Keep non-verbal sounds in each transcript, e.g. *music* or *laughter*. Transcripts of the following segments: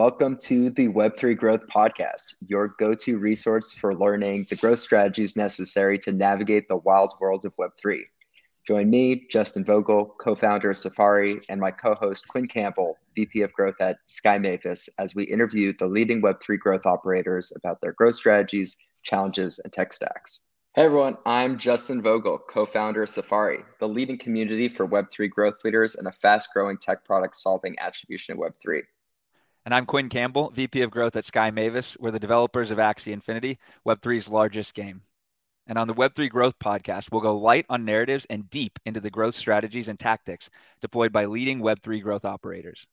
welcome to the Web3 Growth Podcast, your go to resource for learning the growth strategies necessary to navigate the wild world of Web3. Join me, Justin Vogel, co founder of Safary, and my co host, Quinn Campbell, VP of Growth at Sky Mavis, as we interview the leading Web3 growth operators about their growth strategies, challenges, and tech stacks. Hey everyone, I'm Justin Vogel, co founder of Safary, the leading community for Web3 growth leaders and a fast growing tech product solving attribution in Web3. And I'm Quinn Campbell, VP of Growth at Sky Mavis. We're the developers of Axie Infinity, Web3's largest game. And on the Web3 Growth podcast, we'll go light on narratives and deep into the growth strategies and tactics deployed by leading Web3 growth operators.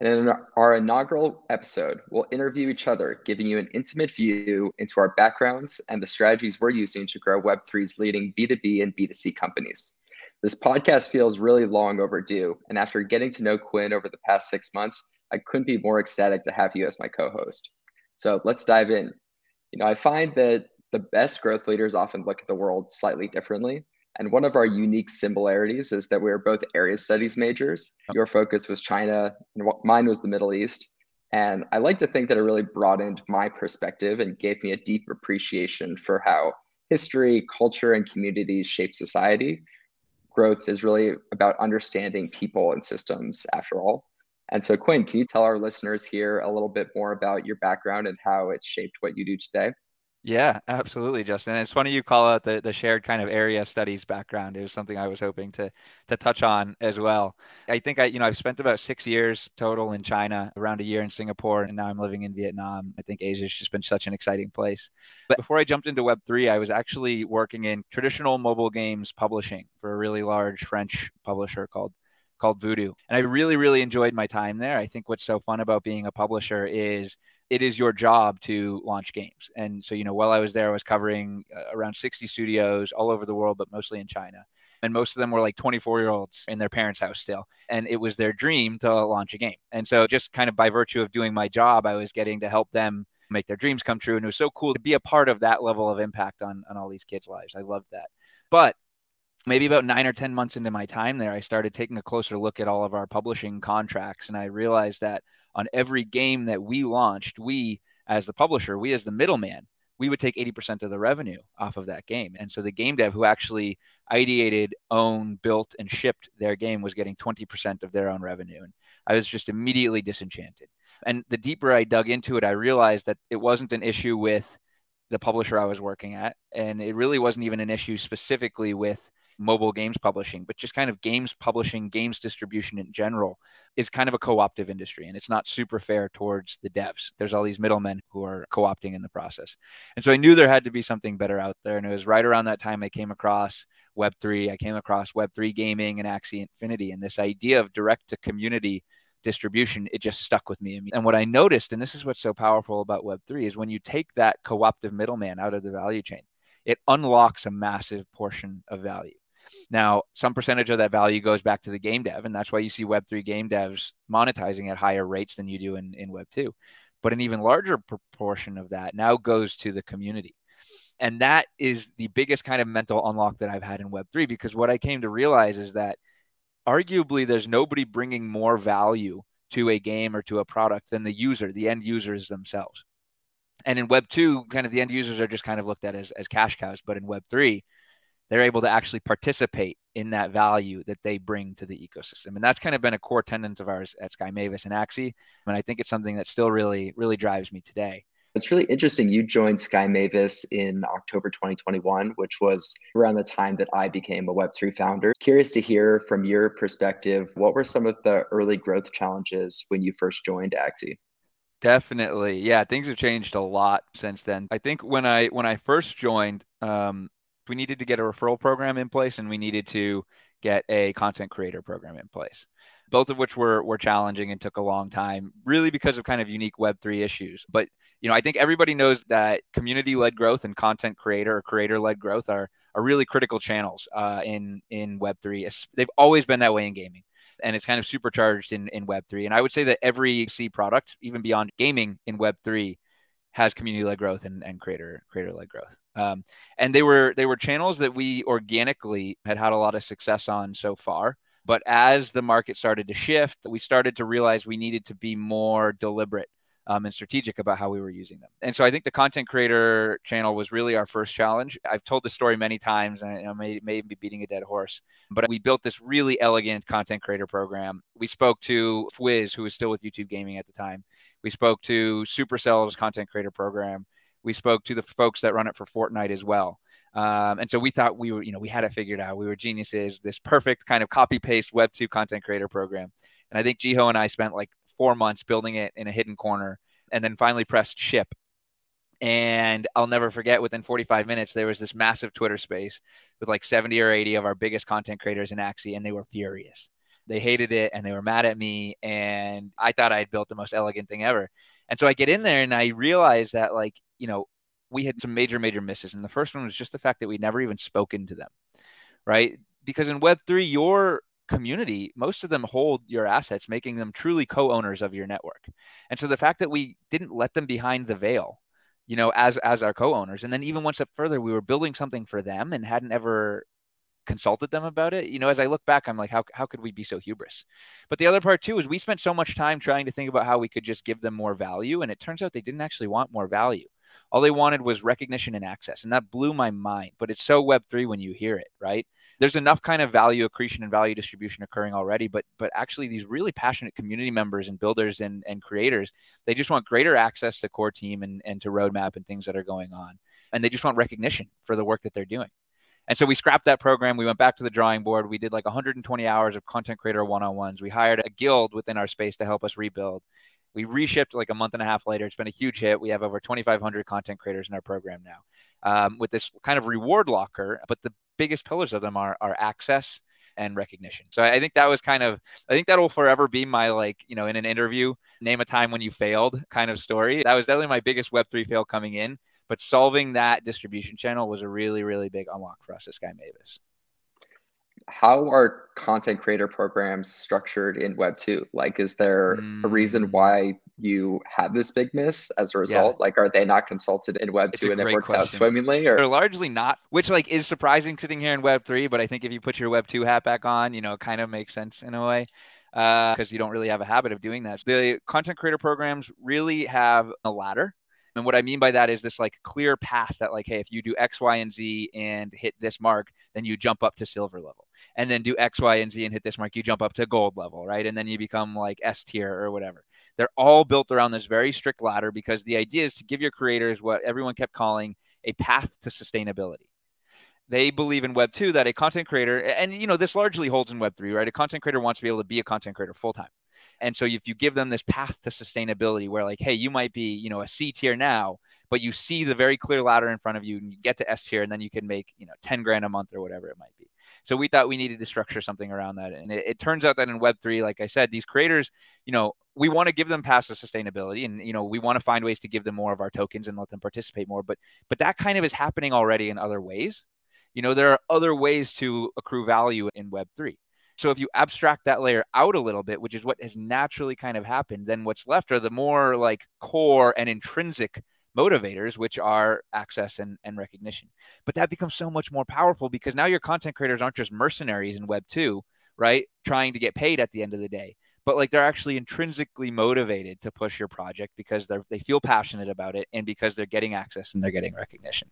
And in our inaugural episode, we'll interview each other, giving you an intimate view into our backgrounds and the strategies we're using to grow Web3's leading B2B and B2C companies. This podcast feels really long overdue. And after getting to know Quinn over the past six months, I couldn't be more ecstatic to have you as my co host. So let's dive in. You know, I find that the best growth leaders often look at the world slightly differently. And one of our unique similarities is that we are both area studies majors. Your focus was China, and mine was the Middle East. And I like to think that it really broadened my perspective and gave me a deep appreciation for how history, culture, and communities shape society. Growth is really about understanding people and systems, after all. And so, Quinn, can you tell our listeners here a little bit more about your background and how it's shaped what you do today? Yeah, absolutely, Justin. It's funny you call out the, the shared kind of area studies background. It was something I was hoping to to touch on as well. I think I, you know, I've spent about six years total in China, around a year in Singapore, and now I'm living in Vietnam. I think Asia's just been such an exciting place. But before I jumped into Web three, I was actually working in traditional mobile games publishing for a really large French publisher called called Voodoo. And I really, really enjoyed my time there. I think what's so fun about being a publisher is it is your job to launch games. And so, you know, while I was there, I was covering uh, around 60 studios all over the world, but mostly in China. And most of them were like 24 year olds in their parents' house still. And it was their dream to launch a game. And so, just kind of by virtue of doing my job, I was getting to help them make their dreams come true. And it was so cool to be a part of that level of impact on, on all these kids' lives. I loved that. But maybe about nine or 10 months into my time there, I started taking a closer look at all of our publishing contracts. And I realized that on every game that we launched, we, as the publisher, we, as the middleman, we would take 80% of the revenue off of that game. And so the game dev who actually ideated, owned, built, and shipped their game was getting 20% of their own revenue. And I was just immediately disenchanted. And the deeper I dug into it, I realized that it wasn't an issue with the publisher I was working at. And it really wasn't even an issue specifically with mobile games publishing, but just kind of games publishing, games distribution in general is kind of a co-optive industry and it's not super fair towards the devs. There's all these middlemen who are co-opting in the process. And so I knew there had to be something better out there. And it was right around that time I came across Web3. I came across Web3 gaming and Axie Infinity and this idea of direct to community distribution, it just stuck with me. And what I noticed, and this is what's so powerful about Web3, is when you take that co optive middleman out of the value chain, it unlocks a massive portion of value. Now, some percentage of that value goes back to the game dev, and that's why you see Web3 game devs monetizing at higher rates than you do in, in Web2. But an even larger proportion of that now goes to the community. And that is the biggest kind of mental unlock that I've had in Web3 because what I came to realize is that arguably there's nobody bringing more value to a game or to a product than the user, the end users themselves. And in Web 2, kind of the end users are just kind of looked at as, as cash cows. But in Web 3, they're able to actually participate in that value that they bring to the ecosystem. And that's kind of been a core tenet of ours at Sky Mavis and Axie. And I think it's something that still really, really drives me today. It's really interesting. You joined Sky Mavis in October 2021, which was around the time that I became a Web3 founder. Curious to hear from your perspective, what were some of the early growth challenges when you first joined Axie? Definitely. Yeah, things have changed a lot since then. I think when I when I first joined, um, we needed to get a referral program in place and we needed to get a content creator program in place. Both of which were were challenging and took a long time really because of kind of unique web3 issues. But you know i think everybody knows that community led growth and content creator or creator led growth are are really critical channels uh, in in web3 they've always been that way in gaming. And it's kind of supercharged in in web3 and i would say that every c product even beyond gaming in web3 has community led growth and, and creator creator led growth um, and they were they were channels that we organically had had a lot of success on so far But as the market started to shift, we started to realize we needed to be more deliberate um, and strategic about how we were using them. And so I think the content creator channel was really our first challenge. I've told the story many times, and I may, may be beating a dead horse, but we built this really elegant content creator program. We spoke to Fwiz, who was still with YouTube Gaming at the time. We spoke to Supercell's content creator program. We spoke to the folks that run it for Fortnite as well. Um, and so we thought we were, you know, we had it figured out. We were geniuses, this perfect kind of copy paste Web 2 content creator program. And I think Jiho and I spent like four months building it in a hidden corner and then finally pressed ship. And I'll never forget within 45 minutes, there was this massive Twitter space with like 70 or 80 of our biggest content creators in Axie, and they were furious. They hated it and they were mad at me. And I thought I had built the most elegant thing ever. And so I get in there and I realize that, like, you know, we had some major, major misses. And the first one was just the fact that we'd never even spoken to them, right? Because in Web3, your community, most of them hold your assets, making them truly co owners of your network. And so the fact that we didn't let them behind the veil, you know, as as our co-owners. And then even one step further, we were building something for them and hadn't ever consulted them about it. You know, as I look back, I'm like, how, how could we be so hubris? But the other part too is we spent so much time trying to think about how we could just give them more value. And it turns out they didn't actually want more value. All they wanted was recognition and access. And that blew my mind. But it's so Web3 when you hear it, right? There's enough kind of value accretion and value distribution occurring already. But but actually these really passionate community members and builders and, and creators, they just want greater access to core team and, and to roadmap and things that are going on. And they just want recognition for the work that they're doing. And so we scrapped that program. We went back to the drawing board. We did like 120 hours of content creator one on ones. We hired a guild within our space to help us rebuild. We reshipped like a month and a half later. It's been a huge hit. We have over 2,500 content creators in our program now um, with this kind of reward locker. But the biggest pillars of them are, are access and recognition. So I think that was kind of, I think that will forever be my like, you know, in an interview, name a time when you failed kind of story. That was definitely my biggest Web3 fail coming in but solving that distribution channel was a really, really big unlock for us at Sky Mavis. How are content creator programs structured in Web 2? Like, is there mm. a reason mm. why you had this big miss as a result? Yeah. Like, are they not consulted in Web 2 and it works question. out swimmingly? Or? They're largely not, which like is surprising sitting here in Web 3, but I think if you put your Web 2 hat back on, you know, it kind of makes sense in a way because uh, you don't really have a habit of doing that. The content creator programs really have a ladder and what I mean by that is this like clear path that like, hey, if you do X, Y, and Z and hit this mark, then you jump up to silver level. And then do X, Y, and Z and hit this mark, you jump up to gold level, right? And then you become like S tier or whatever. They're all built around this very strict ladder because the idea is to give your creators what everyone kept calling a path to sustainability they believe in web 2 that a content creator and you know this largely holds in web 3 right a content creator wants to be able to be a content creator full time and so if you give them this path to sustainability where like, hey, you might be, you know, a C tier now, but you see the very clear ladder in front of you and you get to S tier and then you can make, you know, 10 grand a month or whatever it might be. So we thought we needed to structure something around that. And it, it turns out that in Web3, like I said, these creators, you know, we want to give them paths to sustainability and, you know, we want to find ways to give them more of our tokens and let them participate more. But, but that kind of is happening already in other ways. You know, there are other ways to accrue value in Web3. So if you abstract that layer out a little bit, which is what has naturally kind of happened, then what's left are the more like core and intrinsic motivators, which are access and, and recognition. But that becomes so much more powerful because now your content creators aren't just mercenaries in Web 2, right? Trying to get paid at the end of the day. But like they're actually intrinsically motivated to push your project because they're they feel passionate about it and because they're getting access and they're getting recognition.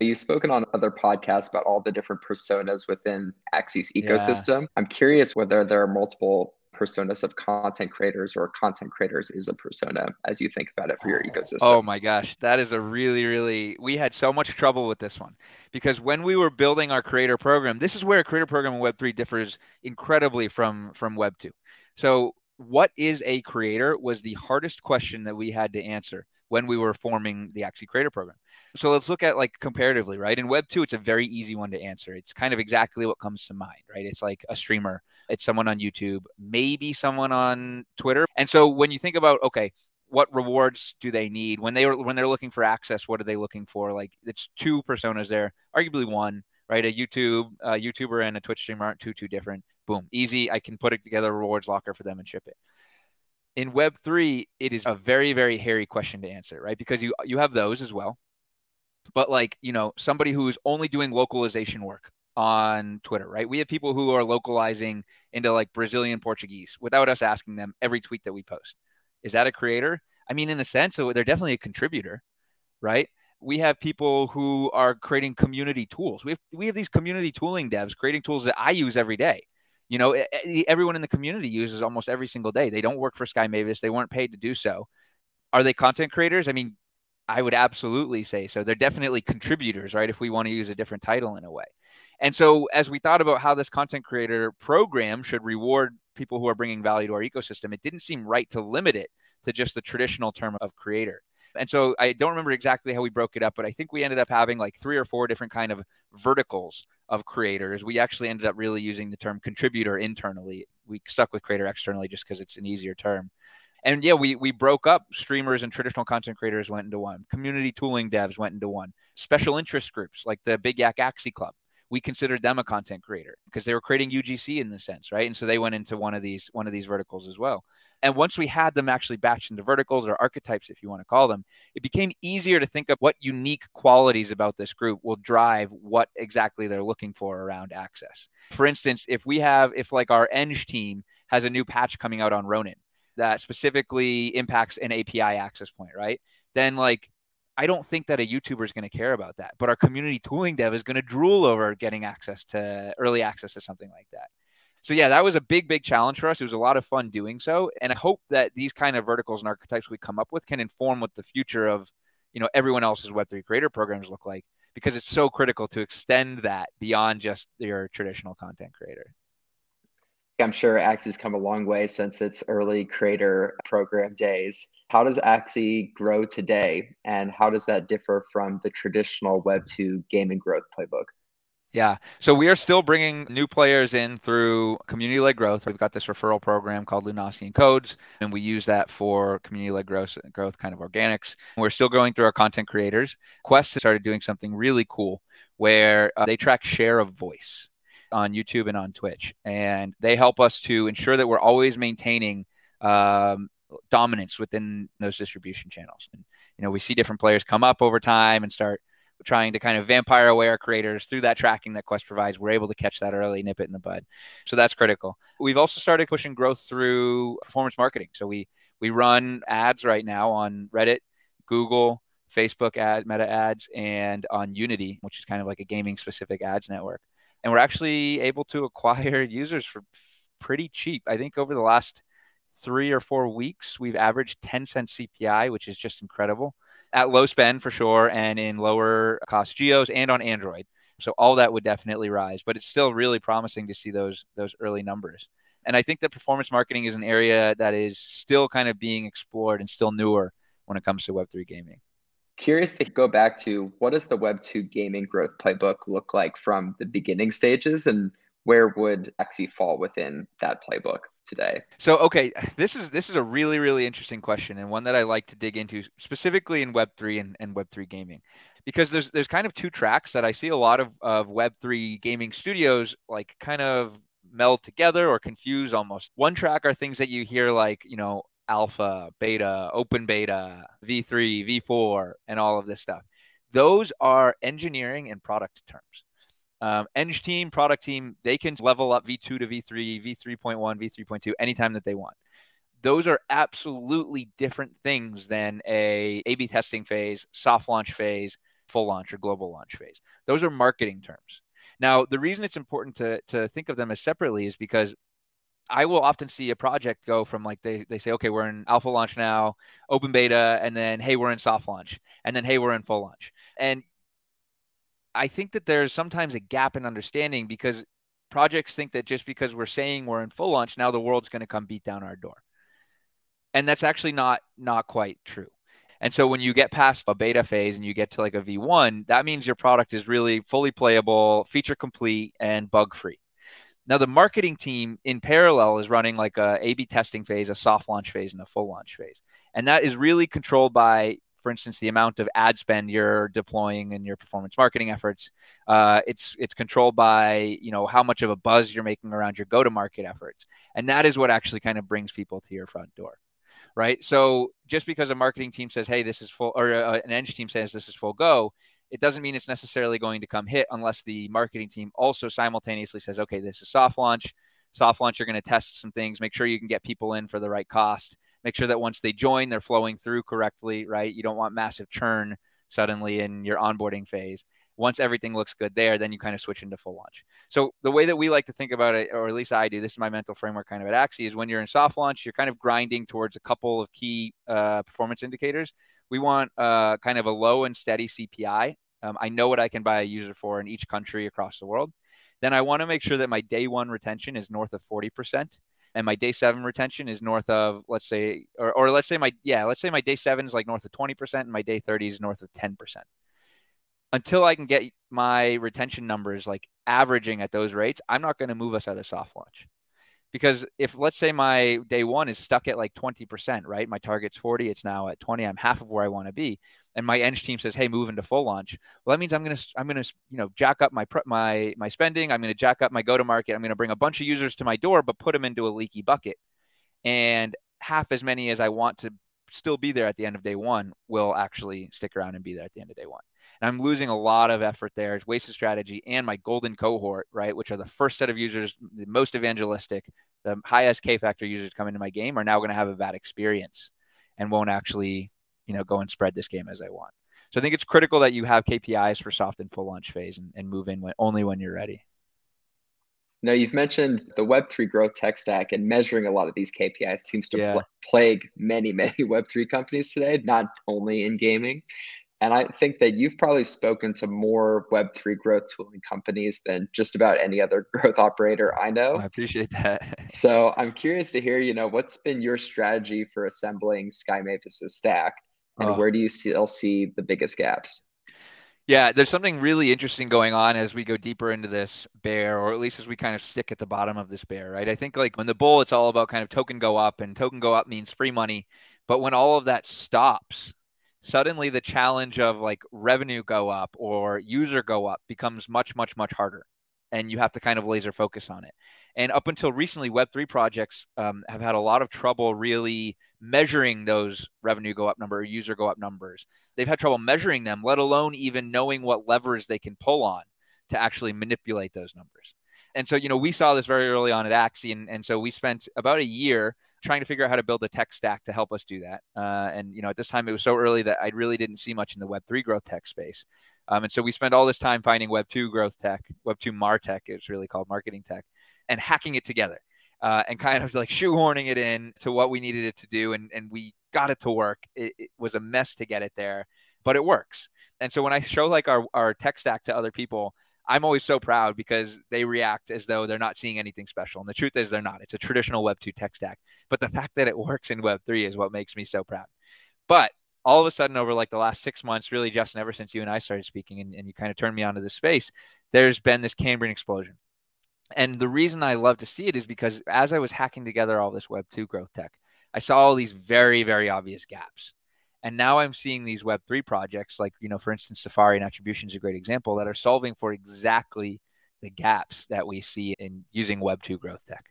You've spoken on other podcasts about all the different personas within Axie's ecosystem. Yeah. I'm curious whether there are multiple personas of content creators or content creators is a persona as you think about it for your oh ecosystem. Oh my gosh, that is a really, really, we had so much trouble with this one because when we were building our creator program, this is where a creator program in Web3 differs incredibly from, from Web2. So, what is a creator was the hardest question that we had to answer when we were forming the Axie Creator Program. So let's look at like comparatively, right? In Web 2, it's a very easy one to answer. It's kind of exactly what comes to mind, right? It's like a streamer, it's someone on YouTube, maybe someone on Twitter. And so when you think about, okay, what rewards do they need when they were when they're looking for access? What are they looking for? Like it's two personas there, arguably one, right? A YouTube a YouTuber and a Twitch streamer aren't too too different. Boom, easy. I can put it together, rewards locker for them and ship it in web 3 it is a very very hairy question to answer right because you you have those as well but like you know somebody who's only doing localization work on Twitter, right? We have people who are localizing into like Brazilian Portuguese without us asking them every tweet that we post. Is that a creator? I mean, in a sense, so they're definitely a contributor, right? We have people who are creating community tools. We have we have these community tooling devs creating tools that I use every day. You know, everyone in the community uses almost every single day. They don't work for Sky Mavis. They weren't paid to do so. Are they content creators? I mean, I would absolutely say so. They're definitely contributors, right? If we want to use a different title in a way. And so, as we thought about how this content creator program should reward people who are bringing value to our ecosystem, it didn't seem right to limit it to just the traditional term of creator. And so I don't remember exactly how we broke it up, but I think we ended up having like three or four different kind of verticals of creators. We actually ended up really using the term contributor internally. We stuck with creator externally just because it's an easier term. And yeah, we we broke up streamers and traditional content creators went into one. Community tooling devs went into one. Special interest groups like the Big Yak Axie Club we considered them a content creator because they were creating UGC in the sense, right? And so they went into one of these one of these verticals as well. And once we had them actually batched into verticals or archetypes, if you want to call them, it became easier to think of what unique qualities about this group will drive what exactly they're looking for around access. For instance, if we have, if like our Eng team has a new patch coming out on Ronin that specifically impacts an API access point, right? Then like I don't think that a YouTuber is going to care about that, but our community tooling dev is going to drool over getting access to early access to something like that. So yeah, that was a big, big challenge for us. It was a lot of fun doing so, and I hope that these kind of verticals and archetypes we come up with can inform what the future of, you know, everyone else's Web3 creator programs look like because it's so critical to extend that beyond just your traditional content creator. I'm sure Axie's come a long way since its early creator program days. How does Axie grow today, and how does that differ from the traditional Web2 gaming growth playbook? Yeah. So we are still bringing new players in through community led growth. We've got this referral program called Lunacian Codes, and we use that for community led growth, growth kind of organics. We're still going through our content creators. Quest started doing something really cool where uh, they track share of voice on YouTube and on Twitch, and they help us to ensure that we're always maintaining um, dominance within those distribution channels. And you know, we see different players come up over time and start trying to kind of vampire away our creators through that tracking that Quest provides. We're able to catch that early, nip it in the bud. So that's critical. We've also started pushing growth through performance marketing. So we we run ads right now on Reddit, Google, Facebook ad, meta ads, and on Unity, which is kind of like a gaming specific ads network and we're actually able to acquire *laughs* users for pretty cheap. I think over the last three or four weeks, we've averaged 10 cents CPI, which is just incredible at low spend for sure, and in lower cost geos and on Android. So all that would definitely rise, but it's still really promising to see those those early numbers. And I think that performance marketing is an area that is still kind of being explored and still newer when it comes to Web3 gaming. Curious to go back to what does the Web2 gaming growth playbook look like from the beginning stages and where would Axie fall within that playbook today? So okay, *sighs* this is this is a really, really interesting question and one that I like to dig into specifically in Web3 and, and Web3 gaming. Because there's there's kind of two tracks that I see a lot of, of Web3 gaming studios like kind of meld together or confuse almost. One track are things that you hear like, you know, alpha, beta, open beta, V3, V4, and all of this stuff. Those are engineering and product terms. Um, Eng team, product team, they can level up V2 to V3, V3.1, V3.2 anytime that they want. Those are absolutely different things than a A/B testing phase, soft launch phase, full launch, or global launch phase. Those are marketing terms. Now, the reason it's important to to think of them as separately is because I will often see a project go from like they, they say, okay, we're in alpha launch now, open beta, and then hey, we're in soft launch, and then hey, we're in full launch. And I think that there's sometimes a gap in understanding because projects think that just because we're saying we're in full launch, now the world's going to come beat down our door. And that's actually not not quite true. And so when you get past a beta phase and you get to like a V1, that means your product is really fully playable, feature complete, and bug free. Now the marketing team in parallel is running like a A/B testing phase, a soft launch phase, and a full launch phase, and that is really controlled by, for instance, the amount of ad spend you're deploying in your performance marketing efforts. Uh, it's it's controlled by you know how much of a buzz you're making around your go-to-market efforts, and that is what actually kind of brings people to your front door right? So just because a marketing team says, "Hey, this is full," or uh, an eng team says, "This is full go," it doesn't mean it's necessarily going to come hit unless the marketing team also simultaneously says, okay, this is soft launch. Soft launch, you're going to test some things, make sure you can get people in for the right cost, make sure that once they join, they're flowing through correctly, right? You don't want massive churn suddenly in your onboarding phase. Once everything looks good there, then you kind of switch into full launch. So the way that we like to think about it, or at least I do, this is my mental framework kind of at Axie, is when you're in soft launch, you're kind of grinding towards a couple of key uh, performance indicators. We want uh, kind of a low and steady CPI. Um, I know what I can buy a user for in each country across the world. Then I want to make sure that my day one retention is north of 40% and my day seven retention is north of let's say or, or let's say my yeah let's say my day seven is like north of 20% and my day 30 is north of 10% until i can get my retention numbers like averaging at those rates i'm not going to move us out of soft launch. Because if let's say my day one is stuck at like 20% right? My target's 40 it's now at 20 i'm half of where i want to be and my eng team says hey move into full launch. Well that means i'm going to i'm going to you know jack up my my my spending. I'm going to jack up my go to market i'm going to bring a bunch of users to my door but put them into a leaky bucket. And half as many as i want to still be there at the end of day one will actually stick around and be there at the end of day one. And I'm losing a lot of effort there. It's wasted strategy and my golden cohort, right, which are the first set of users, the most evangelistic, the highest K factor users come into my game are now going to have a bad experience and won't actually, you know, go and spread this game as I want. So I think it's critical that you have KPIs for soft and full launch phase and, and move in when, only when you're ready. Now, you've mentioned the Web3 growth tech stack and measuring a lot of these KPIs seems to yeah. pl- plague many, many *laughs* Web3 companies today, not only in gaming. And I think that you've probably spoken to more Web3 growth tooling companies than just about any other *laughs* growth operator I know. I appreciate that. *laughs* so I'm curious to hear, you know, what's been your strategy for assembling Sky Mavis' stack and oh. where do you still see the biggest gaps? Yeah, there's something really interesting going on as we go deeper into this bear, or at least as we kind of stick at the bottom of this bear, right? I think like when the bull, it's all about kind of token go up, and token go up means free money. But when all of that stops, suddenly the challenge of like revenue go up or user go up becomes much much much harder and you have to kind of laser focus on it and up until recently web3 projects um, have had a lot of trouble really measuring those revenue go up number or user go up numbers they've had trouble measuring them let alone even knowing what levers they can pull on to actually manipulate those numbers and so you know we saw this very early on at axie and, and so we spent about a year trying to figure out how to build a tech stack to help us do that. Uh, and you know, at this time, it was so early that I really didn't see much in the Web three growth tech space. Um, and so we spent all this time finding Web two growth tech, Web two Martech, it's really called marketing tech, and hacking it together. Uh, and kind of like *laughs* shoehorning it in to what we needed it to do, and and we got it to work. It, it was a mess to get it there, but it works. And so when I show like our our tech stack to other people, I'm always so proud because they react as though they're not seeing anything special. And the truth is, they're not. It's a traditional Web 2 tech stack. But the fact that it works in Web 3 is what makes me so proud. But all of a sudden, over like the last six months, really, Justin, ever since you and I started speaking and, and you kind of turned me onto this space, there's been this Cambrian explosion. And the reason I love to see it is because as I was hacking together all this Web 2 growth tech, I saw all these very, very obvious gaps. And now I'm seeing these Web3 projects, like, you know, for instance, Safary and Attribution is a great example, that are solving for exactly the gaps that we see in using Web2 growth tech.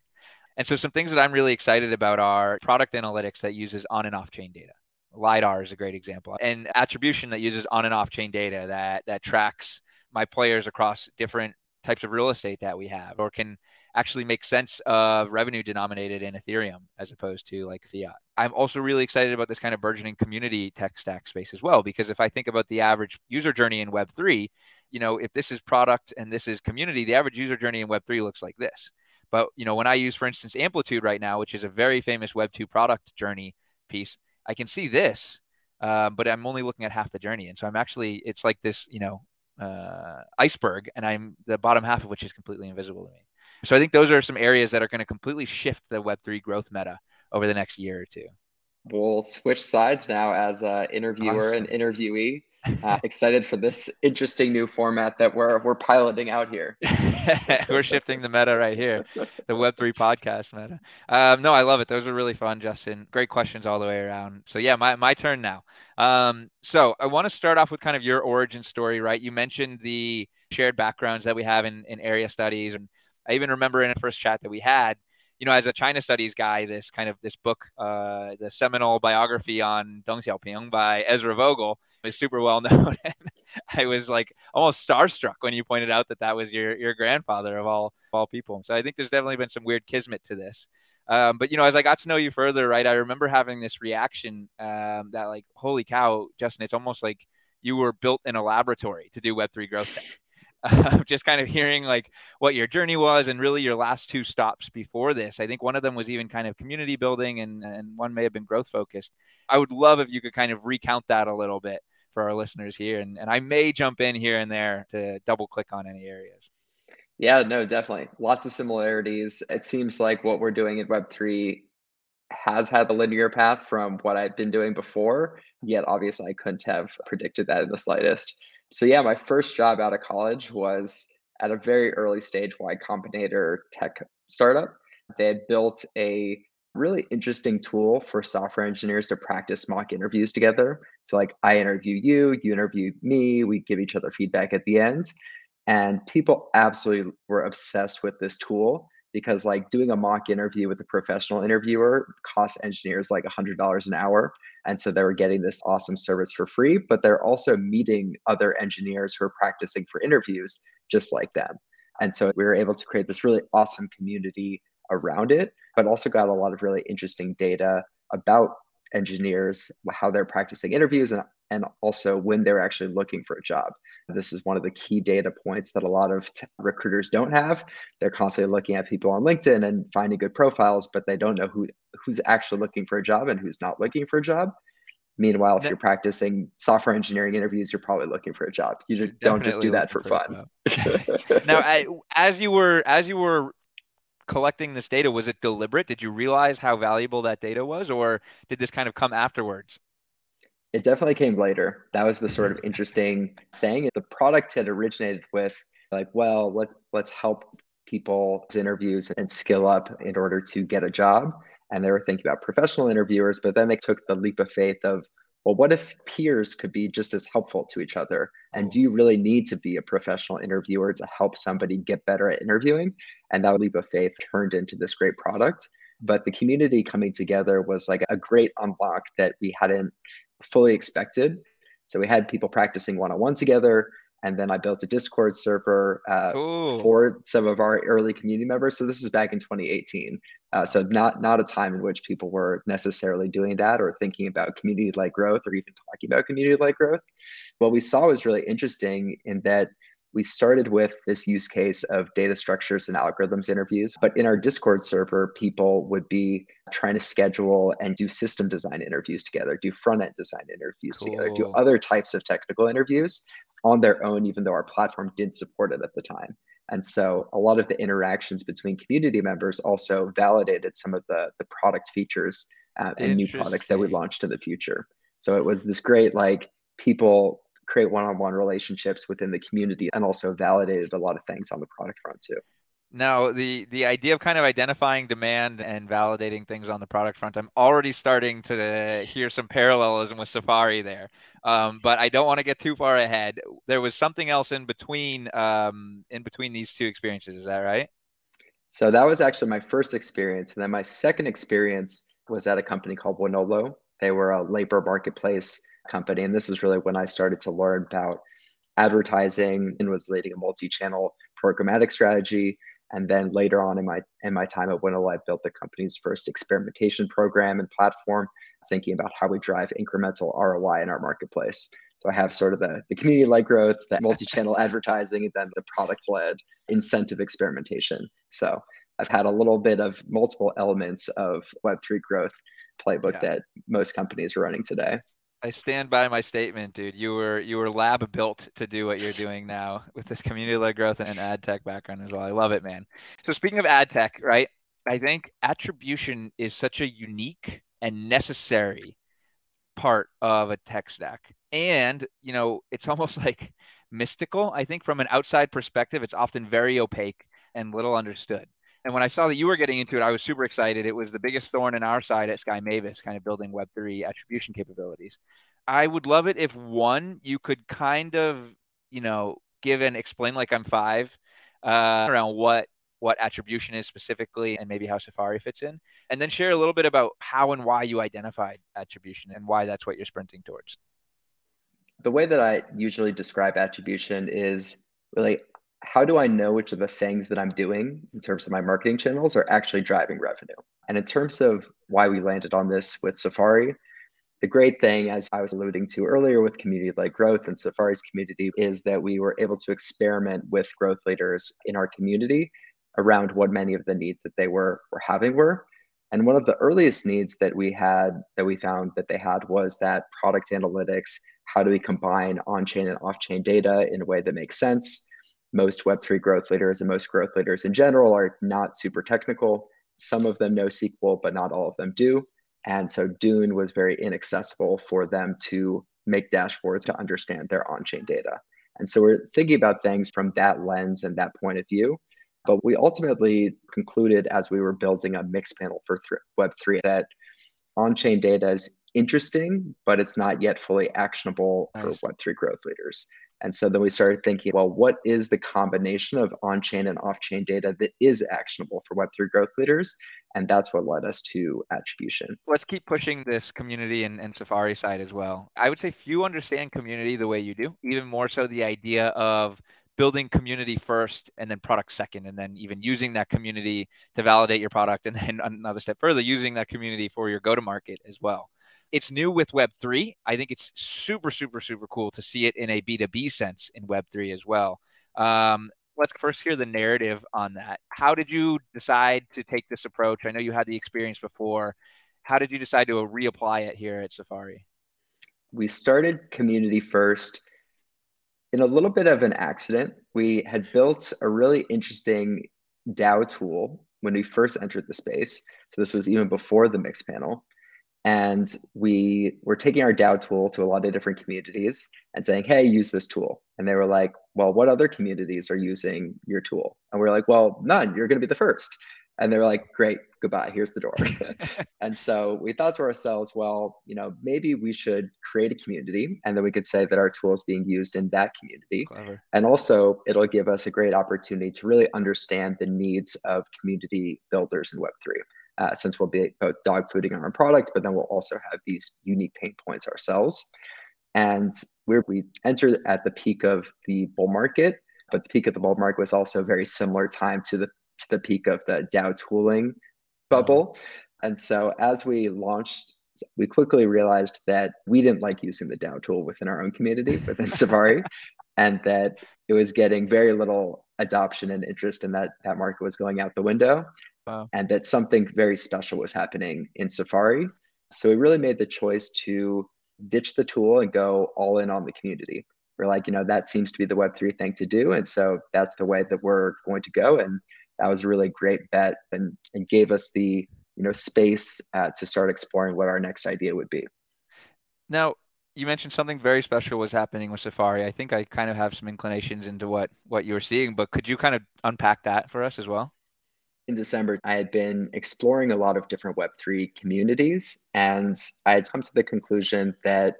And so some things that I'm really excited about are product analytics that uses on and off chain data. LiDAR is a great example. And attribution that uses on and off chain data that that tracks my players across different types of real estate that we have or can actually make sense of revenue denominated in Ethereum as opposed to like fiat. I'm also really excited about this kind of burgeoning community tech stack space as well, because if I think about the average user journey in Web3, you know, if this is product and this is community, the average user journey in Web3 looks like this. But, you know, when I use, for instance, Amplitude right now, which is a very famous Web2 product journey piece, I can see this, uh, but I'm only looking at half the journey. And so I'm actually, it's like this, you know, uh, iceberg, and I'm the bottom half of which is completely invisible to me. So I think those are some areas that are going to completely shift the Web3 growth meta over the next year or two. We'll switch sides now as an interviewer awesome. and interviewee. Uh, excited for this interesting new format that we're we're piloting out here. *laughs* we're shifting the meta right here, the Web three podcast meta. Um, no, I love it. Those were really fun, Justin. Great questions all the way around. So yeah, my my turn now. Um, so I want to start off with kind of your origin story, right? You mentioned the shared backgrounds that we have in in area studies, and I even remember in the first chat that we had you know, as a China studies guy, this kind of this book, uh, the seminal biography on Deng Xiaoping by Ezra Vogel is super well *laughs* known. I was like almost starstruck when you pointed out that that was your your grandfather of all of all people. So I think there's definitely been some weird kismet to this. Um, but you know, as I got to know you further, right, I remember having this reaction um, that like, holy cow, Justin, it's almost like you were built in a laboratory to do Web3 growth tech. *laughs* Just kind of hearing like what your journey was and really your last two stops before this. I think one of them was even kind of community building and, and one may have been growth focused. I would love if you could kind of recount that a little bit for our listeners here. And, and I may jump in here and there to double click on any areas. Yeah, no, definitely. Lots of similarities. It seems like what we're doing in Web3 has had a linear path from what I've been doing before, yet obviously I couldn't have predicted that in the slightest. So, yeah, my first job out of college was at a very early stage Y Combinator tech startup. They had built a really interesting tool for software engineers to practice mock interviews together. So, like, I interview you, you interview me, we give each other feedback at the end. And people absolutely were obsessed with this tool because like doing a mock interview with a professional interviewer costs engineers like $100 an hour and so they were getting this awesome service for free but they're also meeting other engineers who are practicing for interviews just like them. And so we were able to create this really awesome community around it but also got a lot of really interesting data about engineers how they're practicing interviews and, and also when they're actually looking for a job this is one of the key data points that a lot of t- recruiters don't have. They're constantly looking at people on LinkedIn and finding good profiles, but they don't know who who's actually looking for a job and who's not looking for a job. Meanwhile, if you're practicing software engineering interviews, you're probably looking for a job. You don't just do that for, for fun. *laughs* now, I, as you were as you were collecting this data, was it deliberate? Did you realize how valuable that data was, or did this kind of come afterwards? It definitely came later. That was the sort of *laughs* interesting thing. The product had originated with like, well, let's let's help people interviews and skill up in order to get a job. And they were thinking about professional interviewers, but then they took the leap of faith of, well, what if peers could be just as helpful to each other? And do you really need to be a professional interviewer to help somebody get better at interviewing? And that leap of faith turned into this great product. But the community coming together was like a great unlock that we hadn't fully expected. So we had people practicing one on one together. And then I built a Discord server uh, for some of our early community members. So this is back in 2018. Uh, so not not a time in which people were necessarily doing that or thinking about community-led growth or even talking about community-led growth. What we saw was really interesting in that we started with this use case of data structures and algorithms interviews. But in our Discord server, people would be trying to schedule and do system design interviews together, do front end design interviews cool. together, do other types of technical interviews on their own, even though our platform didn't support it at the time. And so a lot of the interactions between community members also validated some of the, the product features uh, and new products that we launched in the future. So it was this great, like, people create one-on-one relationships within the community and also validated a lot of things on the product front too. Now the the idea of kind of identifying demand and validating things on the product front i'm already starting to hear some parallelism with safary there. Um, but i don't want to get too far ahead. There was something else in between um, in between these two experiences is that right? So that was actually my first experience. And then my second experience was at a company called Wonolo. They were a labor marketplace company. And this is really when I started to learn about advertising and was leading a multi-channel programmatic strategy. And then later on in my in my time at Wonolo, I built the company's first experimentation program and platform, thinking about how we drive incremental ROI in our marketplace. So I have sort of the, the community-led growth, the multi-channel *laughs* advertising, and then the product-led incentive experimentation. So I've had a little bit of multiple elements of Web3 growth playbook yeah. that most companies are running today. I stand by my statement, dude. You were you were lab built to do what you're doing now with this community led growth and an ad tech background as well. I love it, man. So speaking of ad tech, right? I think attribution is such a unique and necessary part of a tech stack. And, you know, it's almost *laughs* like mystical. I think from an outside perspective, it's often very opaque and little understood. And when I saw that you were getting into it, I was super excited. It was the biggest thorn in our side at Sky Mavis, kind of building Web3 attribution capabilities. I would love it if one, you could kind of, you know, give and explain like I'm five uh, around what what attribution is specifically and maybe how Safary fits in. And then share a little bit about how and why you identified attribution and why that's what you're sprinting towards. The way that I usually describe attribution is really how do I know which of the things that I'm doing in terms of my marketing channels are actually driving revenue? And in terms of why we landed on this with Safary, the great thing, as I was alluding to earlier with community led growth and Safary's community, is that we were able to experiment with growth leaders in our community around what many of the needs that they were, were having were. And one of the earliest needs that we had that we found that they had was that product analytics. How do we combine on chain and off chain data in a way that makes sense? Most Web3 growth leaders and most growth leaders in general are not super technical. Some of them know SQL, but not all of them do. And so Dune was very inaccessible for them to make dashboards to understand their on chain data. And so we're thinking about things from that lens and that point of view. But we ultimately concluded as we were building a Mixpanel for Web3 that on chain data is interesting, but it's not yet fully actionable nice. for Web3 growth leaders. And so then we started thinking, well, what is the combination of on chain and off chain data that is actionable for Web3 growth leaders? And that's what led us to attribution. Let's keep pushing this community and, and Safary side as well. I would say few understand community the way you do, even more so the idea of building community first and then product second and then even using that community to validate your product and then *laughs* another step further using that community for your go to market as well it's new with Web3. I think it's super, super, super cool to see it in a B2B sense in Web3 as well. Um, let's first hear the narrative on that. How did you decide to take this approach? I know you had the experience before. How did you decide to reapply it here at Safary? We started community first in a little bit of an accident. We had built a really interesting DAO tool when we first entered the space. So this was even before the Mixpanel. And we were taking our DAO tool to a lot of different communities and saying, hey, use this tool. And they were like, well, what other communities are using your tool? And we are like, well, none. You're going to be the first. And they were like, great, goodbye. Here's the door. *laughs* and so we thought to ourselves, well, you know, maybe we should create a community and then we could say that our tool is being used in that community. Clever. And also, it'll give us a great opportunity to really understand the needs of community builders in Web3 uh, since we'll be both dog fooding our own product, but then we'll also have these unique pain points ourselves. And we we entered at the peak of the bull market, but the peak of the bull market was also a very similar time to the to the peak of the DAO tooling bubble. And so as we launched, we quickly realized that we didn't like using the DAO tool within our own community within *laughs* Safary, and that it was getting very little adoption and interest, and that that market was going out the window wow. and that something very special was happening in Safary. So we really made the choice to ditch the tool and go all in on the community. We're like, you know, that seems to be the Web3 thing to do. And so that's the way that we're going to go. And that was a really great bet and, and gave us the, you know, space uh, to start exploring what our next idea would be. Now, you mentioned something very special was happening with Safary. I think I kind of have some inclinations into what what you were seeing, but could you kind of unpack that for us as well? In December, I had been exploring a lot of different Web3 communities, and I had come to the conclusion that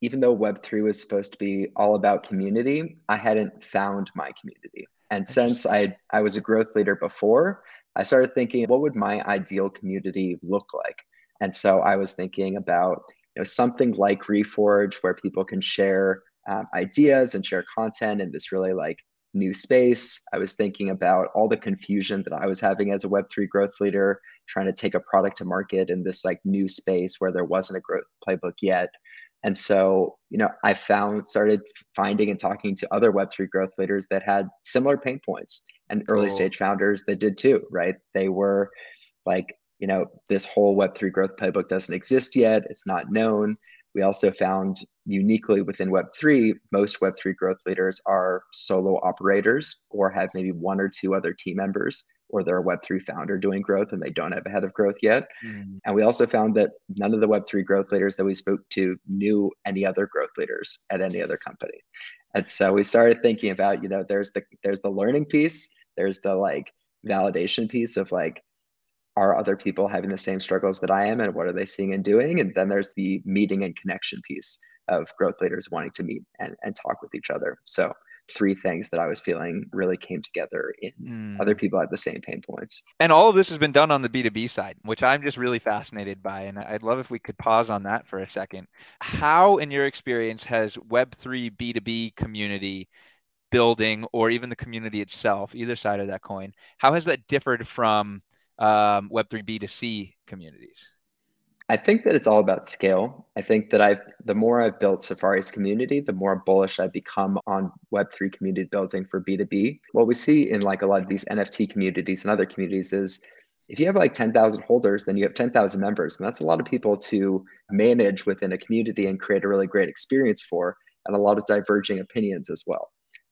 even though Web3 was supposed to be all about community, I hadn't found my community. And since I, I was a growth leader before, I started thinking, what would my ideal community look like? And so I was thinking about you know, something like Reforge, where people can share um, ideas and share content in this really like new space. I was thinking about all the confusion that I was having as a Web3 growth leader, trying to take a product to market in this like new space where there wasn't a growth playbook yet. And so, you know, I found, started finding and talking to other Web3 growth leaders that had similar pain points and early oh. stage founders that did too, right? They were like, you know, this whole Web3 growth playbook doesn't exist yet, it's not known. We also found uniquely within Web3, most Web3 growth leaders are solo operators or have maybe one or two other team members, or they're a Web3 founder doing growth and they don't have a head of growth yet. Mm. And we also found that none of the Web3 growth leaders that we spoke to knew any other growth leaders at any other company. And so we started thinking about, you know, there's the there's the learning piece, there's the like validation piece of like are other people having the same struggles that I am and what are they seeing and doing? And then there's the meeting and connection piece of growth leaders wanting to meet and, and talk with each other. So three things that I was feeling really came together in mm. other people had the same pain points. And all of this has been done on the B2B side, which I'm just really fascinated by. And I'd love if we could pause on that for a second. How, in your experience, has Web3 B2B community building or even the community itself, either side of that coin, how has that differed from um, Web3 B2C communities? I think that it's all about scale. I think that I've the more I've built Safary's community, the more bullish I've become on Web3 community building for B2B. What we see in like a lot of these NFT communities and other communities is if you have like 10,000 holders, then you have 10,000 members. And that's a lot of people to manage within a community and create a really great experience for, and a lot of diverging opinions as well.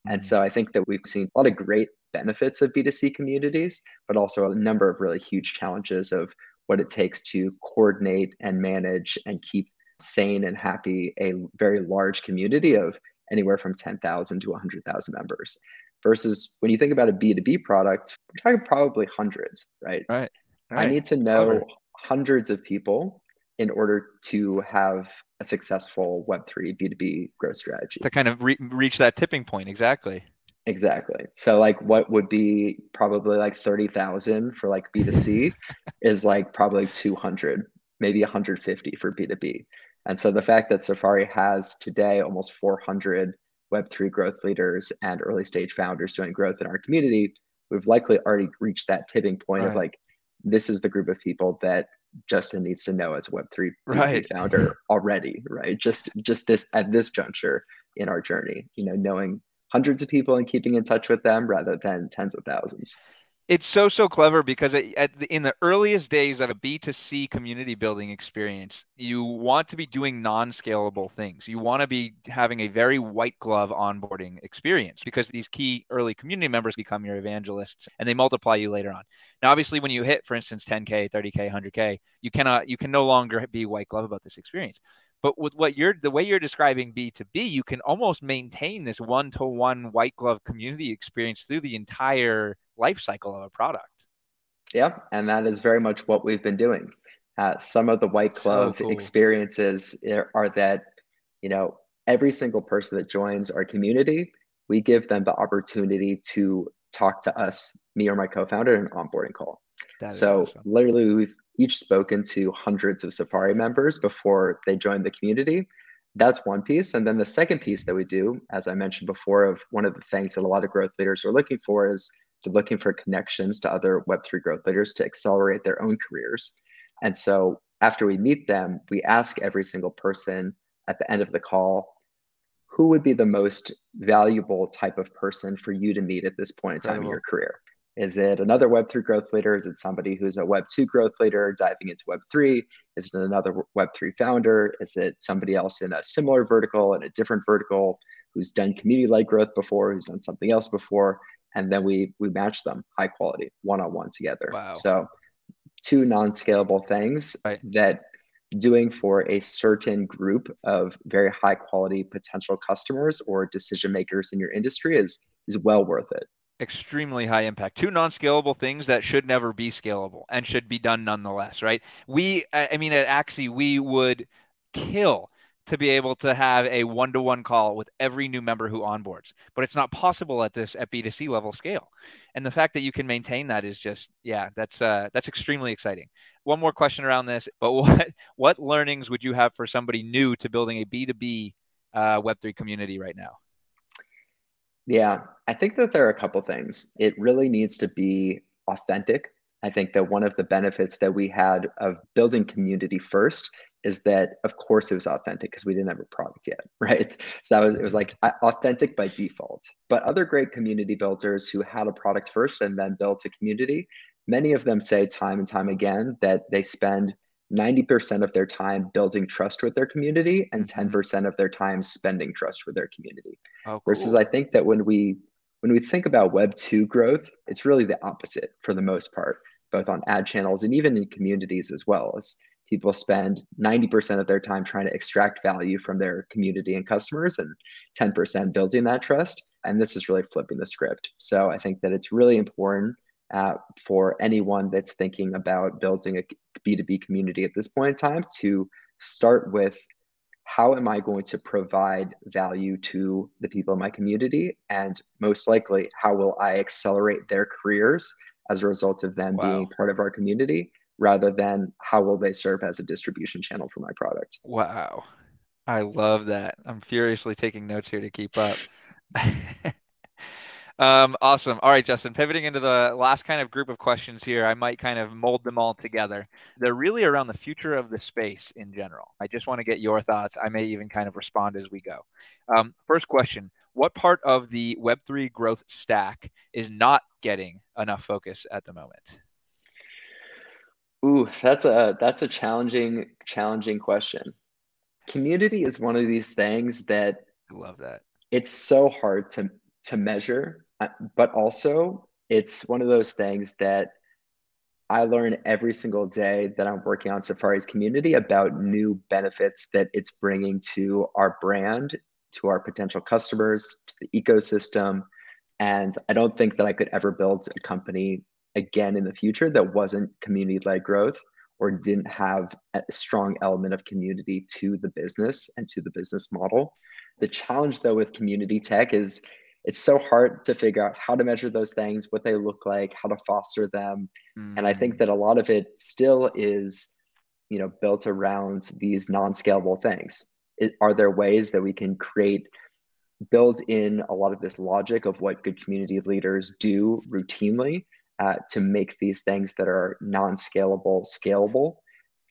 And mm-hmm. so I think that we've seen a lot of great benefits of B2C communities, but also a number of really huge challenges of what it takes to coordinate and manage and keep sane and happy a very large community of anywhere from 10,000 to 100,000 members. Versus when you think about a B2B product, we're talking probably hundreds, right? Right. right. I need to know hundreds of people in order to have a successful Web3 B2B growth strategy. To kind of re- reach that tipping point, exactly. Exactly. So like what would be probably like 30,000 for like B2C *laughs* is like probably 200, maybe 150 for B2B. And so the fact that Safary has today almost 400 Web3 growth leaders and early stage founders doing growth in our community, we've likely already reached that tipping point right. of like, this is the group of people that Justin needs to know as a Web3 right. founder already, right? Just just this at this juncture in our journey, you know, knowing hundreds of people and keeping in touch with them rather than tens of thousands. It's so so clever because it, the, in the earliest days of a B2C community building experience, you want to be doing non-scalable things. You want to be having a very white glove onboarding experience because these key early community members become your evangelists and they multiply you later on. Now, obviously, when you hit, for instance, 10k, 30k, 100k, you cannot you can no longer be white glove about this experience. But with what you're the way you're describing B2B, you can almost maintain this one-to-one white glove community experience through the entire life cycle of a product. Yeah, and that is very much what we've been doing. Uh, some of the white glove so cool. experiences are that, you know, every single person that joins our community, we give them the opportunity to talk to us, me or my co-founder, in an onboarding call. so awesome. literally, we've each spoken to hundreds of Safary members before they joined the community. That's one piece. And then the second piece that we do, as I mentioned before, of one of the things that a lot of growth leaders are looking for is they're looking for connections to other Web3 growth leaders to accelerate their own careers. And so after we meet them, we ask every single person at the end of the call, who would be the most valuable type of person for you to meet at this point in time in your career? Is it another Web3 growth leader? Is it somebody who's a Web2 growth leader diving into Web3? Is it another Web3 founder? Is it somebody else in a similar vertical, in a different vertical, who's done community like growth before, who's done something else before? And then we we match them high quality, one on one together. Wow. So two non-scalable things right. that doing for a certain group of very high quality potential customers or decision makers in your industry is is well worth it extremely high impact. Two non-scalable things that should never be scalable and should be done nonetheless right? We i mean at axie we would kill to be able to have a one-to-one call with every new member who onboards but it's not possible at this at b2c level scale. And the fact that you can maintain that is just yeah that's uh that's extremely exciting. One more question around this but *laughs* what what learnings would you have for somebody new to building a b2b uh, web3 community right now yeah, I think that there are a couple things. It really needs to be authentic. I think that one of the benefits that we had of building community first is that of course it was authentic because we didn't have a product yet, *laughs* right? So that was it was like authentic by default. But other great community builders who had a product first and then built a community, many of them say time and time again that they spend 90% of their time building trust with their community and 10% mm-hmm. of their time spending trust with their community. Oh, cool. Versus I think that when we when we think about web 2 growth, it's really the opposite for the most part, both on ad channels and even in communities as well as people spend 90% of their time trying to extract value from their community and customers and 10% building that trust. And this is really flipping the script. So I think that it's really important uh, for anyone that's thinking about building a B2B community at this point in time to start with how am I going to provide value to the people in my community? And most likely, how will I accelerate their careers as a result of them wow. being part of our community rather than how will they serve as a distribution channel for my product? Wow. I love that. I'm furiously taking notes here to keep up. *laughs* Um, awesome. All right, Justin, pivoting into the last kind of group of questions here, I might kind of mold them all together. They're really around the future of the space in general. I just want to get your thoughts. I may even kind of respond as we go. Um, first question What part of the Web3 growth stack is not getting enough focus at the moment? Ooh, that's a that's a challenging challenging question. Community is one of these things that I love that. It's so hard to to measure, uh, but also it's one of those things that I learn every single day that I'm working on Safary's community about new benefits that it's bringing to our brand, to our potential customers, to the ecosystem. And I don't think that I could ever build a company again in the future that wasn't community led growth or didn't have a strong element of community to the business and to the business model. The challenge, though, with community tech is it's so hard to figure out how to measure those things, what they look like, how to foster them. Mm. And I think that a lot of it still is, you know, built around these non-scalable things. It, are there ways that we can create, build in a lot of this logic of what good community leaders do routinely uh, to make these things that are non-scalable scalable,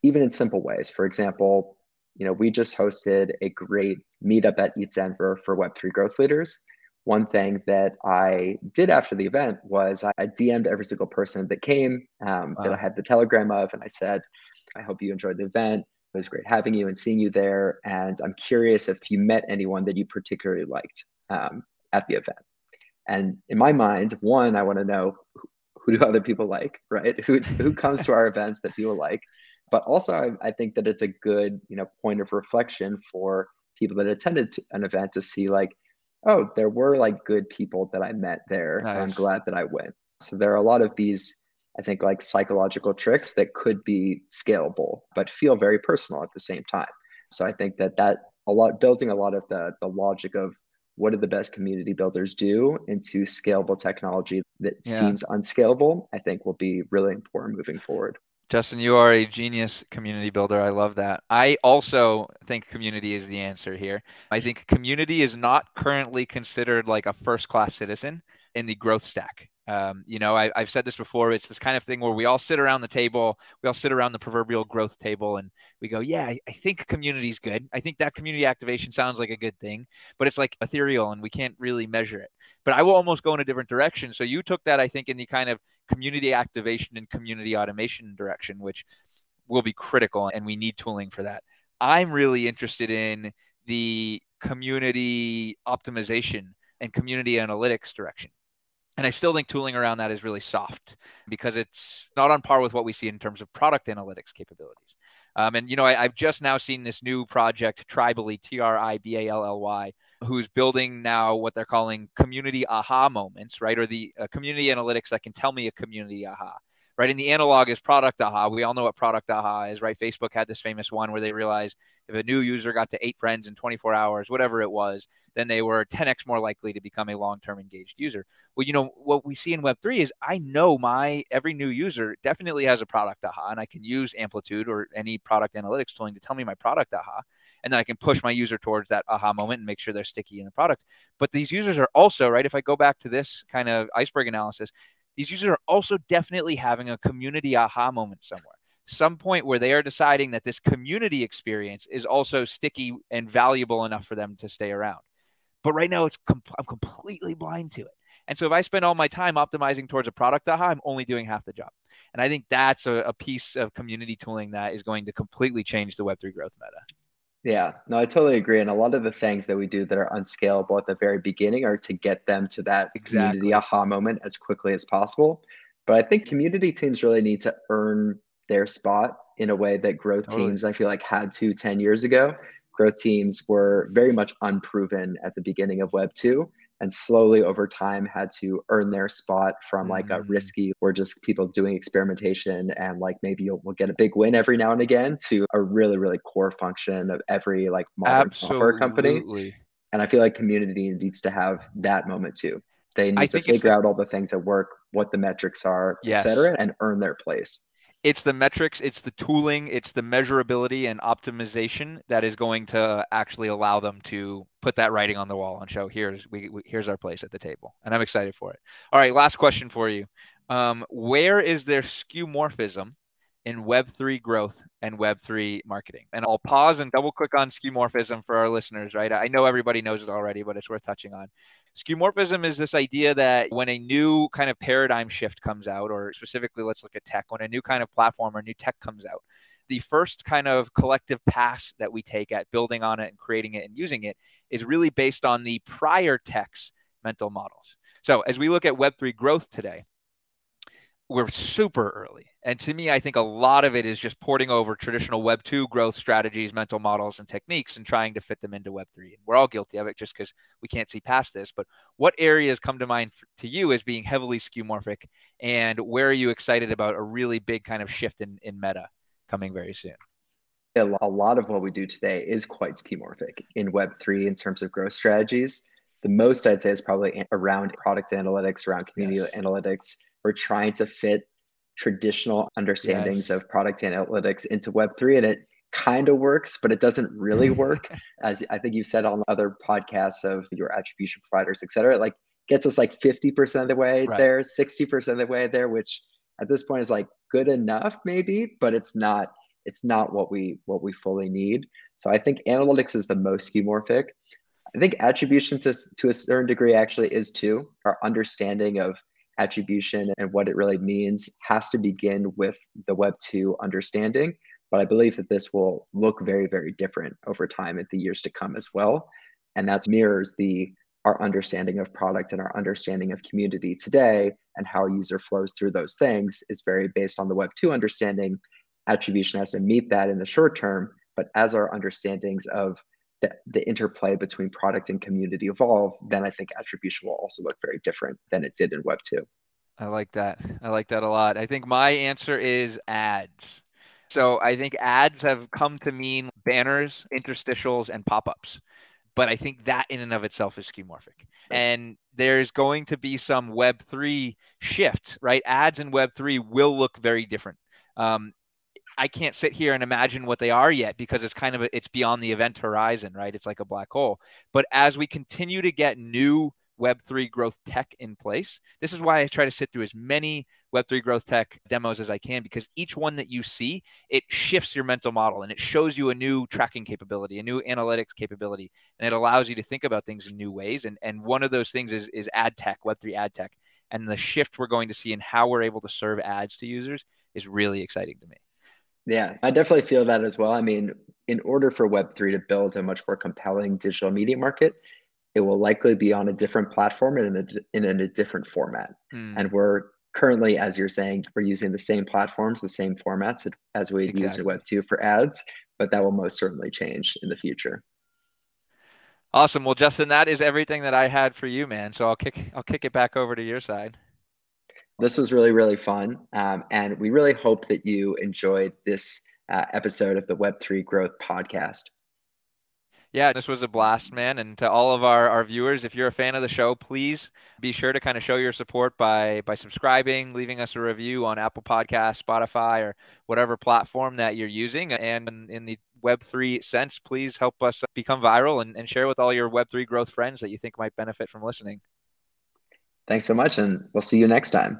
even in simple ways. For example, you know, we just hosted a great meetup at ETHDenver for Web3 growth leaders one thing that I did after the event was I DM'd every single person that came um, wow. that I had the telegram of, and I said, I hope you enjoyed the event. It was great having you and seeing you there. And I'm curious if you met anyone that you particularly liked um, at the event. And in my mind, one, I want to know who do other people like, right? Who, who comes to our *laughs* events that people like? But also, I, I think that it's a good, you know, point of reflection for people that attended an event to see like, oh, there were like good people that I met there. Nice. I'm glad that I went. So there are a lot of these, I think, like psychological tricks that could be scalable, but feel very personal at the same time. So I think that that a lot building a lot of the the logic of what do the best community builders do into scalable technology that yeah. seems unscalable, I think will be really important moving forward. Justin, you are a genius community builder. I love that. I also think community is the answer here. I think community is not currently considered like a first class citizen in the growth stack. Um, you know, I, have said this before. It's this kind of thing where we all sit around the table, we all sit around the proverbial growth table, and we go, "Yeah, I, I think community is good. I think that community activation sounds like a good thing, but it's like ethereal, and we can't really measure it." But I will almost go in a different direction. So you took that, I think, in the kind of community activation and community automation direction, which will be critical, and we need tooling for that. I'm really interested in the community optimization and community analytics direction and I still think tooling around that is really soft because it's not on par with what we see in terms of product analytics capabilities. Um, and you know, I, have just now seen this new project, Tribally, T R I B A L L Y, who's building now what they're calling community aha moments, right? Or the uh, community analytics that can tell me a community aha right? And the analog is product aha. We all know what product aha is, right? Facebook had this famous one where they realized if a new user got to eight friends in 24 hours, whatever it was, then they were 10x more likely to become a long-term engaged user. Well, you know what we see in Web3 is I know my every new user definitely has a product aha, and I can use Amplitude or any product analytics tooling to tell me my product aha, and then I can push my user towards that aha moment and make sure they're sticky in the product. But these users are also right. If I go back to this kind of iceberg analysis, these users are also definitely having a community aha moment somewhere. Some point where they are deciding that this community experience is also sticky and valuable enough for them to stay around. But right now it's com- i'm completely blind to it. And so if i spend all my time optimizing towards a product aha i'm only doing half the job. And i think that's a, a piece of community tooling that is going to completely change the web3 growth meta yeah, no, I totally agree. And a lot of the things that we do that are unscalable at the very beginning are to get them to that exactly. community aha moment as quickly as possible. But I think community teams really need to earn their spot in a way that growth totally. teams, I feel like, had to 10 years ago. Growth teams were very much unproven at the beginning of Web 2. And slowly over time had to earn their spot from like mm-hmm. a risky or just people doing experimentation and like maybe you'll we'll get a big win every now and again to a really really core function of every like modern Absolutely. software company and i feel like community needs to have that moment too they need I to figure out all the things that work what the metrics are yes. etc and earn their place it's the metrics, it's the tooling, it's the measurability and optimization that is going to actually allow them to put that writing on the wall and show here's we, we here's our place at the table. And I'm excited for it. All right, last question for you. Um, where is there skeuomorphism in Web3 growth and Web3 marketing. And I'll pause and double click on skeuomorphism for our listeners, right? I know everybody knows it already, but it's worth touching on. Skeuomorphism is this idea that when a new kind of paradigm shift comes out, or specifically, let's look at tech, when a new kind of platform or new tech comes out, the first kind of collective pass that we take at building on it and creating it and using it is really based on the prior tech's mental models. So as we look at Web3 growth today, we're super early. And to me, I think a lot of it is just porting over traditional Web 2 growth strategies, mental models, and techniques and trying to fit them into Web 3. And we're all guilty of it just because we can't see past this. But what areas come to mind to you as being heavily skeuomorphic? And where are you excited about a really big kind of shift in, in meta coming very soon? A lot of what we do today is quite skeuomorphic in Web3 in terms of growth strategies. The most I'd say is probably around product analytics, around community yes. analytics we're trying to fit traditional understandings yes. of product analytics into Web3, and it kind of works, but it doesn't really *laughs* work. As I think you said on other podcasts of your attribution providers, et cetera, like gets us like 50% of the way right. there, 60% of the way there, which at this point is like good enough, maybe, but it's not it's not what we what we fully need. So I think analytics is the most skeuomorphic. I think attribution to, to a certain degree actually is too. Our understanding of attribution and what it really means has to begin with the Web 2 understanding. But I believe that this will look very, very different over time in the years to come as well. And that mirrors the our understanding of product and our understanding of community today and how a user flows through those things is very based on the Web 2 understanding. Attribution has to meet that in the short term, but as our understandings of the, the interplay between product and community evolve, then I think attribution will also look very different than it did in Web 2. I like that. I like that a lot. I think my answer is ads. So I think ads have come to mean banners, interstitials, and pop ups. But I think that in and of itself is skeuomorphic. And there's going to be some Web3 shift, right? Ads in Web3 will look very different. Um, I can't sit here and imagine what they are yet because it's kind of a, it's beyond the event horizon, right? It's like a black hole. But as we continue to get new Web3 growth tech in place, this is why I try to sit through as many Web3 growth tech demos as I can because each one that you see, it shifts your mental model and it shows you a new tracking capability, a new analytics capability, and it allows you to think about things in new ways. And and one of those things is is ad tech, Web3 ad tech, and the shift we're going to see in how we're able to serve ads to users is really exciting to me. Yeah, I definitely feel that as well. I mean, in order for Web3 to build a much more compelling digital media market, it will likely be on a different platform and in a, in a different format. Mm. And we're currently, as you're saying, we're using the same platforms, the same formats as we exactly. used in Web2 for ads, but that will most certainly change in the future. Awesome. Well, Justin, that is everything that I had for you, man. So I'll kick I'll kick it back over to your side. This was really, really fun. Um, and we really hope that you enjoyed this uh, episode of the Web3 Growth Podcast. Yeah, this was a blast, man. And to all of our, our viewers, if you're a fan of the show, please be sure to kind of show your support by by subscribing, leaving us a review on Apple Podcasts, Spotify, or whatever platform that you're using. And in, in the Web3 sense, please help us become viral and, and share with all your Web3 growth friends that you think might benefit from listening. Thanks so much, and we'll see you next time.